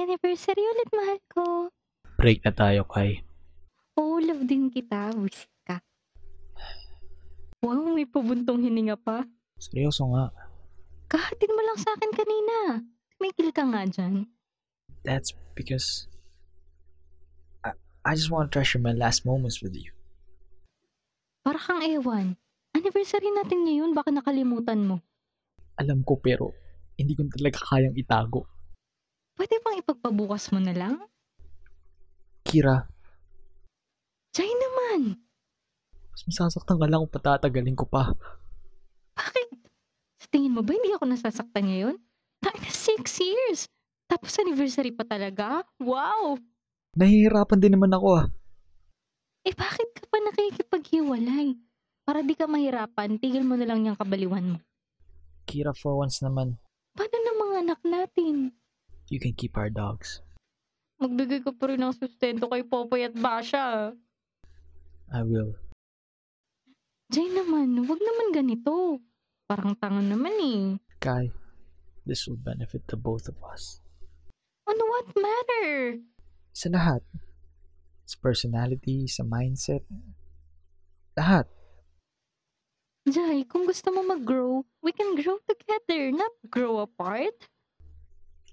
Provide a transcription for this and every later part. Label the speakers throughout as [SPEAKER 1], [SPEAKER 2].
[SPEAKER 1] anniversary ulit, mahal ko.
[SPEAKER 2] Break na tayo, Kai.
[SPEAKER 1] Oo, love din kita. Wisit ka. Wow, may pabuntong hininga pa.
[SPEAKER 2] Seryoso nga.
[SPEAKER 1] Kahatid mo lang sa akin kanina. Tumigil ka nga dyan.
[SPEAKER 2] That's because I, I just want to treasure my last moments with you.
[SPEAKER 1] Para kang ewan. Anniversary natin ngayon, baka nakalimutan mo.
[SPEAKER 2] Alam ko pero hindi ko talaga kayang itago.
[SPEAKER 1] Pwede bang ipagpabukas mo na lang?
[SPEAKER 2] Kira,
[SPEAKER 1] Jai naman!
[SPEAKER 2] mas masasaktan ka lang kung patatagalin ko pa.
[SPEAKER 1] Bakit? Sa tingin mo ba hindi ako nasasaktan ngayon? Tayo na six years! Tapos anniversary pa talaga? Wow!
[SPEAKER 2] Nahihirapan din naman ako ah.
[SPEAKER 1] Eh bakit ka pa nakikipaghiwalay? Para di ka mahirapan, tigil mo na lang yung kabaliwan mo.
[SPEAKER 2] Kira, for once naman,
[SPEAKER 1] Paano na mga anak natin?
[SPEAKER 2] You can keep our dogs.
[SPEAKER 1] Magbigay ka pa rin ng sustento kay Popoy at Basha.
[SPEAKER 2] I will.
[SPEAKER 1] Jay naman, wag naman ganito. Parang tanga naman eh.
[SPEAKER 2] Kai, this will benefit the both of us.
[SPEAKER 1] On what matter?
[SPEAKER 2] Sa lahat. Sa personality, sa mindset. Lahat.
[SPEAKER 1] Jay, kung gusto mo mag-grow, we can grow together, not grow apart.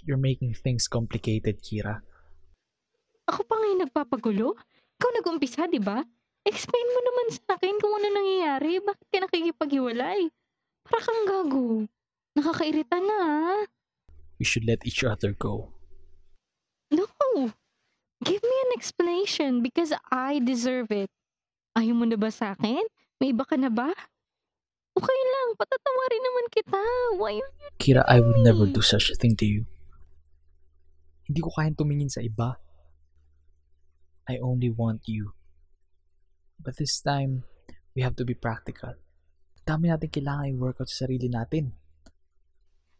[SPEAKER 2] You're making things complicated, Kira.
[SPEAKER 1] Ako pa ngayon nagpapagulo? Ikaw nag-umpisa, di ba? Explain mo naman sa akin kung ano nangyayari. Bakit ka nakikipaghiwalay? Para kang gago. Nakakairita na ah.
[SPEAKER 2] We should let each other go.
[SPEAKER 1] No! Give me an explanation because I deserve it. Ayaw mo na ba sa akin? May iba ka na ba? Okay lang, patatawarin naman kita. Why are you...
[SPEAKER 2] Kira, I would never do such a thing to you. Hindi ko kayang tumingin sa iba. I only want you. But this time, we have to be practical. Dami natin kailangan i-workout sa sarili natin.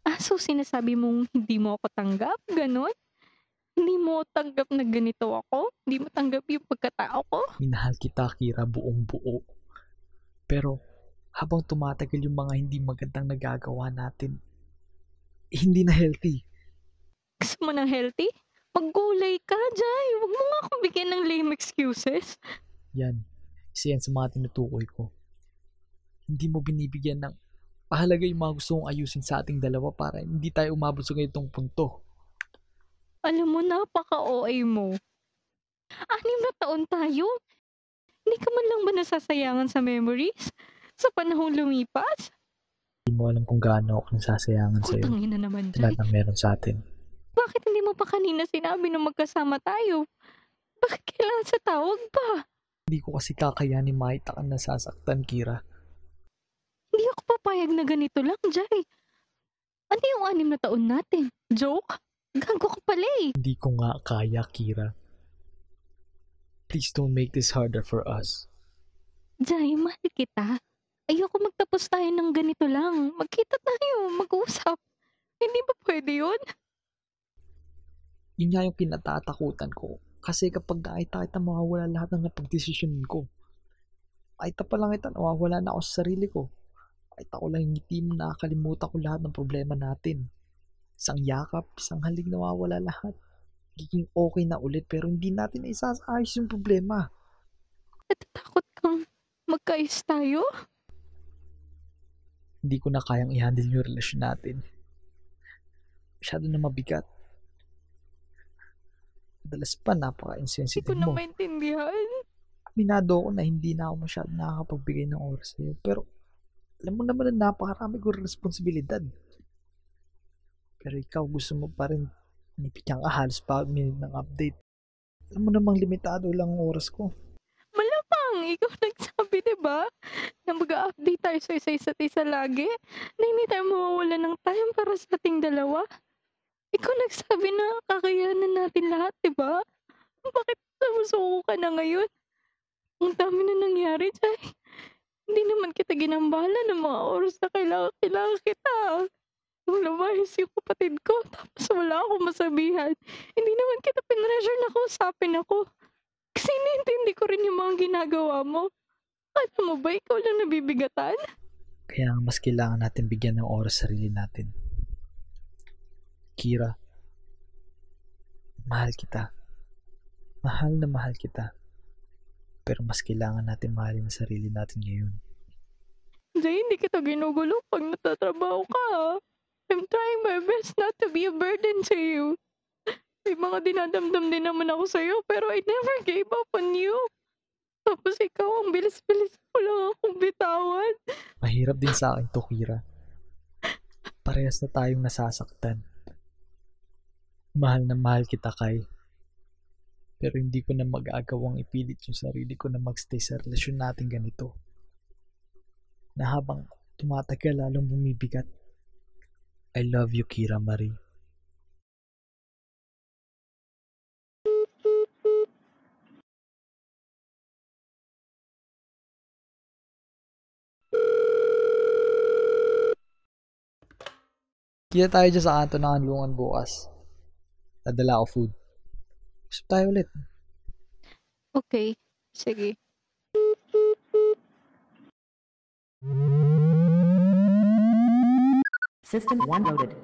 [SPEAKER 1] Ah, so sinasabi mong hindi mo ako tanggap? Ganon? Hindi mo tanggap na ganito ako? Hindi mo tanggap yung pagkatao ko?
[SPEAKER 2] Minahal kita, Kira, buong buo. Pero, habang tumatagal yung mga hindi magandang nagagawa natin, eh, hindi na healthy.
[SPEAKER 1] Gusto mo ng healthy? Maggulay ka, Jai. Huwag mo nga akong bigyan ng lame excuses.
[SPEAKER 2] Yan. Isa yan sa mga tinutukoy ko. Hindi mo binibigyan ng pahalaga yung mga gusto kong ayusin sa ating dalawa para hindi tayo umabot sa ganitong punto.
[SPEAKER 1] Alam mo, napaka-OA mo. Anim na taon tayo. Hindi ka man lang ba nasasayangan sa memories? Sa panahong lumipas?
[SPEAKER 2] Hindi mo alam kung gaano ako nasasayangan sa'yo.
[SPEAKER 1] Putangin na naman, Jai.
[SPEAKER 2] lahat ng meron sa atin.
[SPEAKER 1] Bakit hindi mo pa kanina sinabi na magkasama tayo? Bakit kailangan sa tawag pa?
[SPEAKER 2] Hindi ko kasi kakayanin makita kang nasasaktan, Kira.
[SPEAKER 1] Hindi ako papayag na ganito lang, Jai. Ano yung anim na taon natin? Joke? Gago ka pala eh.
[SPEAKER 2] Hindi ko nga kaya, Kira. Please don't make this harder for us.
[SPEAKER 1] Jai, mahal kita. Ayoko magtapos tayo ng ganito lang. Magkita tayo, mag-usap. Hindi ba pwede yun?
[SPEAKER 2] Yun nga yung kinatatakutan ko. Kasi kapag nakita kita, mawawala lahat ng napagdesisyonin ko. Nakita pa lang kita, nawawala na ako sa sarili ko. Nakita ko lang yung ngiti mo, nakakalimutan ko lahat ng problema natin. Isang yakap, isang halik, nawawala lahat. Giging okay na ulit pero hindi natin na isasayos yung problema.
[SPEAKER 1] Natatakot kang magkaayos tayo?
[SPEAKER 2] Hindi ko na kayang i-handle yung relasyon natin. Masyado na mabigat. Madalas pa,
[SPEAKER 1] Hindi
[SPEAKER 2] napaka-insensitive
[SPEAKER 1] ko na
[SPEAKER 2] mo.
[SPEAKER 1] maintindihan.
[SPEAKER 2] Aminado ako na hindi na ako masyado nakakapagbigay ng oras sa'yo. Pero, alam mo naman na napakarami ko responsibilidad. Pero ikaw gusto mo pa rin nipikyan ka halos pa minute ng update. Alam mo namang limitado lang ang oras ko.
[SPEAKER 1] Malamang, ikaw nagsabi, di ba? Na mag-update tayo sa isa isa't isa lagi. Na hindi tayo mawawala ng time para sa ating dalawa. Ikaw nagsabi na kakayanan natin lahat, di ba? Bakit sumusuko ka na ngayon? Ang dami na nangyari, Jai. Hindi naman kita ginambala ng mga oras na kailangan, kailangan kita. Nung lumayas yung kapatid ko, tapos wala akong masabihan. Hindi naman kita pinressure na kausapin ako. Kasi iniintindi ko rin yung mga ginagawa mo. Alam mo ba, ikaw lang nabibigatan?
[SPEAKER 2] Kaya mas kailangan natin bigyan ng oras sarili natin. Kira, Mahal kita. Mahal na mahal kita. Pero mas kailangan natin mahalin ang sarili natin ngayon.
[SPEAKER 1] Jay, hindi kita ginugulo pag natatrabaho ka. I'm trying my best not to be a burden to you. May mga dinadamdam din naman ako sa'yo, pero I never gave up on you. Tapos ikaw, ang bilis-bilis mo lang akong bitawan.
[SPEAKER 2] Mahirap din sa akin to, Kira. Parehas na tayong nasasaktan. Mahal na mahal kita, Kai. Pero hindi ko na mag-agawang ipilit yung sarili ko na magstay sa relasyon natin ganito. Na habang tumatagal lalong bumibigat. I love you, Kira Marie. Kita tayo dyan sa kanto ng kanlungan bukas. Dadala ko food. Usap tayo ulit.
[SPEAKER 1] Okay, sige.
[SPEAKER 3] System one loaded.